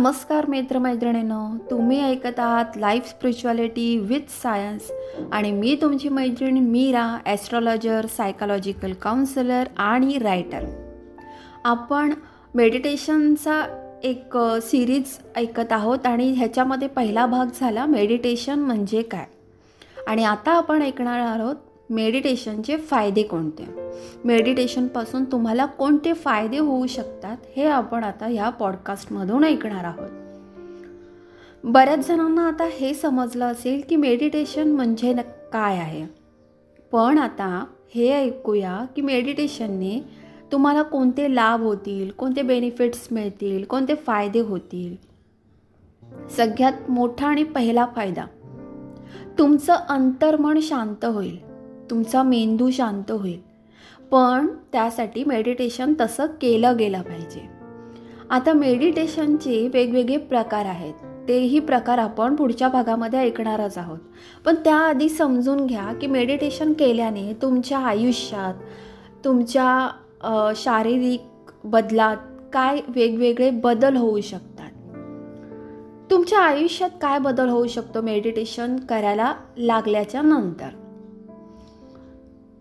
नमस्कार मित्रमैत्रिणींनो तुम्ही ऐकत आहात लाईफ स्पिरिच्युअलिटी विथ सायन्स आणि मी तुमची मैत्रीण मीरा ॲस्ट्रॉलॉजर सायकोलॉजिकल काउन्सिलर आणि रायटर आपण मेडिटेशनचा एक सिरीज ऐकत आहोत आणि ह्याच्यामध्ये पहिला भाग झाला मेडिटेशन म्हणजे काय? आणि आता आपण ऐकणार आहोत मेडिटेशनचे फायदे कोणते? मेडिटेशनपासून तुम्हाला कोणते फायदे होऊ शकतात हे आपण आता ह्या पॉडकास्टमधून ऐकणार आहोत. बऱ्याच जणांना आता हे समजलं असेल की मेडिटेशन म्हणजे काय आहे. पण आता हे ऐकूया की मेडिटेशनने तुम्हाला कोणते लाभ होतील कोणते बेनिफिट्स मिळतील कोणते फायदे होतील. सगळ्यात मोठा आणि पहिला फायदा तुमचं अंतर्मन शांत होईल. तुमचा मेंदू शांत होईल. पण त्यासाठी मेडिटेशन तसं केलं गेलं पाहिजे. आता मेडिटेशनचे वेगवेगळे प्रकार आहेत. तेही प्रकार आपण पुढच्या भागामध्ये ऐकणारच आहोत. पण त्याआधी समजून घ्या की मेडिटेशन केल्याने तुमच्या आयुष्यात तुमच्या शारीरिक बदलात काय वेगवेगळे बदल होऊ शकतात. तुमच्या आयुष्यात काय बदल होऊ शकतो मेडिटेशन करायला लागल्याच्या नंतर?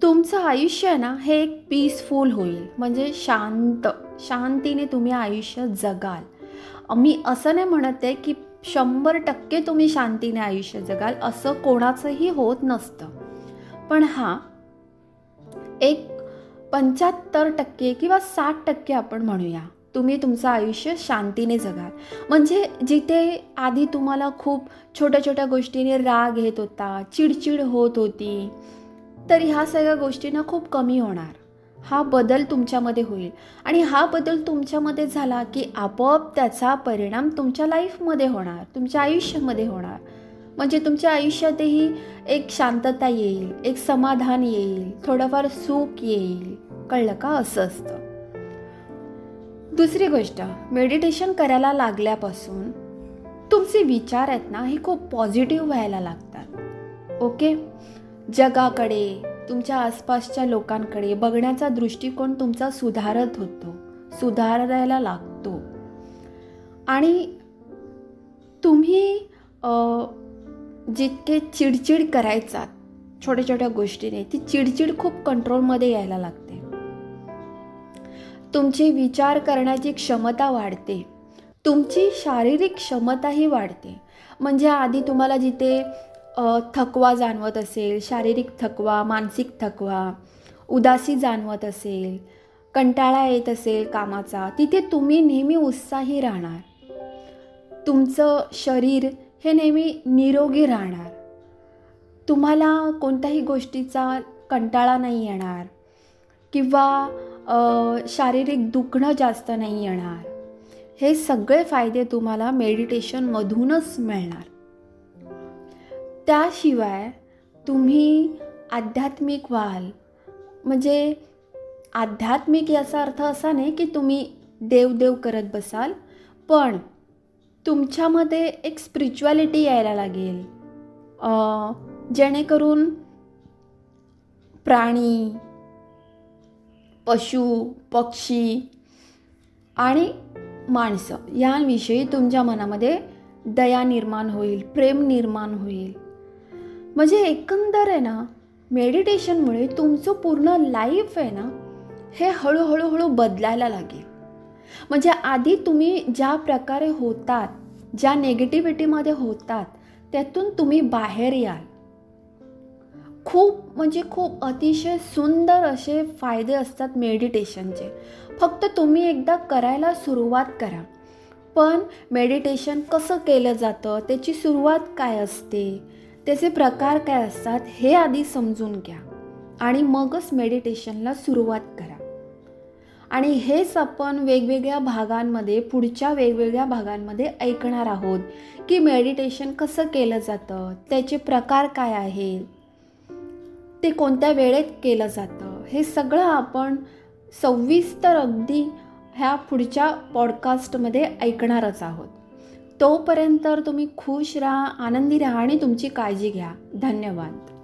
तुमचं आयुष्य आहे ना हे एक पीसफुल होईल. म्हणजे शांत शांतीने तुम्ही आयुष्य जगाल. मी असं नाही म्हणत आहे की शंभर टक्के तुम्ही शांतीने आयुष्य जगाल असं कोणाचंही होत नसतं. पण हा एक पंच्याहत्तर टक्के किंवा साठ टक्के आपण म्हणूया तुम्ही तुमचं आयुष्य शांतीने जगाल. म्हणजे जिथे आधी तुम्हाला खूप छोट्या छोट्या गोष्टीने राग येत होता चिडचिड होत होती तर ह्या सगळ्या गोष्टींना खूप कमी होणार. हा बदल तुमच्यामध्ये होईल. आणि हा बदल तुमच्यामध्ये झाला की आपोआप त्याचा परिणाम तुमच्या लाईफमध्ये होणार तुमच्या आयुष्यामध्ये होणार. म्हणजे तुमच्या आयुष्यातही एक शांतता येईल एक समाधान येईल थोडंफार सुख येईल. कळलं का? असं असतं. दुसरी गोष्ट मेडिटेशन करायला लागल्यापासून तुमचे विचार आहेत ना हे खूप पॉझिटिव्ह व्हायला लागतात. ओके जगाकडे तुमच्या आसपासच्या लोकांकडे बघण्याचा दृष्टिकोन तुमचा सुधारत होतो सुधारायला लागतो. आणि तुम्ही जितके चिडचिड करायचा छोट्या छोट्या गोष्टीने ती चिडचिड खूप कंट्रोलमध्ये यायला लागते. तुमची विचार करण्याची क्षमता वाढते. तुमची शारीरिक क्षमताही वाढते. म्हणजे आधी तुम्हाला जिथे थकवा जाणवत असेल शारीरिक थकवा मानसिक थकवा उदासी जाणवत असेल कंटाळा येत असेल कामाचा तिथे तुम्ही नेहमी उत्साही राहणार. तुमचं शरीर हे नेहमी निरोगी राहणार. तुम्हाला कोणत्याही गोष्टीचा कंटाळा नाही येणार किंवा शारीरिक दुखणं जास्त नाही येणार. हे सगळे फायदे तुम्हाला मेडिटेशनमधूनच मिळणार. त्याशिवाय तुम्ही आध्यात्मिक व्हाल. म्हणजे आध्यात्मिक याचा अर्थ असा नाही की तुम्ही देवदेव करत बसाल पण तुमच्यामध्ये एक स्पिरिच्युअलिटी यायला लागेल. जेणेकरून प्राणी पशु पक्षी आणि माणसं याविषयी तुमच्या मनामध्ये दया निर्माण होईल प्रेम निर्माण होईल. म्हणजे एकंदर आहे ना मेडिटेशनमुळे तुमचं पूर्ण लाईफ आहे ना हे हळूहळूहळू बदलायला लागेल. म्हणजे आधी तुम्ही ज्या प्रकारे होतात ज्या नेगेटिव्हिटीमध्ये होतात त्यातून तुम्ही बाहेर याल. खूप म्हणजे खूप अतिशय सुंदर असे फायदे असतात मेडिटेशनचे फक्त तुम्ही एकदा करायला सुरुवात करा. पण मेडिटेशन कसं केलं जातं त्याची सुरुवात काय असते? त्याचे प्रकार काय असतात हे आधी समजून घ्या आणि मगच मेडिटेशनला सुरुवात करा. आणि हेच आपण वेगवेगळ्या भागांमध्ये पुढच्या वेगवेगळ्या भागांमध्ये ऐकणार आहोत की मेडिटेशन कसं केलं जातं त्याचे प्रकार काय आहेत ते कोणत्या वेळेत केलं जातं हे सगळं आपण सविस्तर अगदी ह्या पुढच्या पॉडकास्टमध्ये ऐकणारच आहोत. तोपर्यंत तुम्ही खुश राहा आनंदी राहा आणि तुमची काळजी घ्या. धन्यवाद.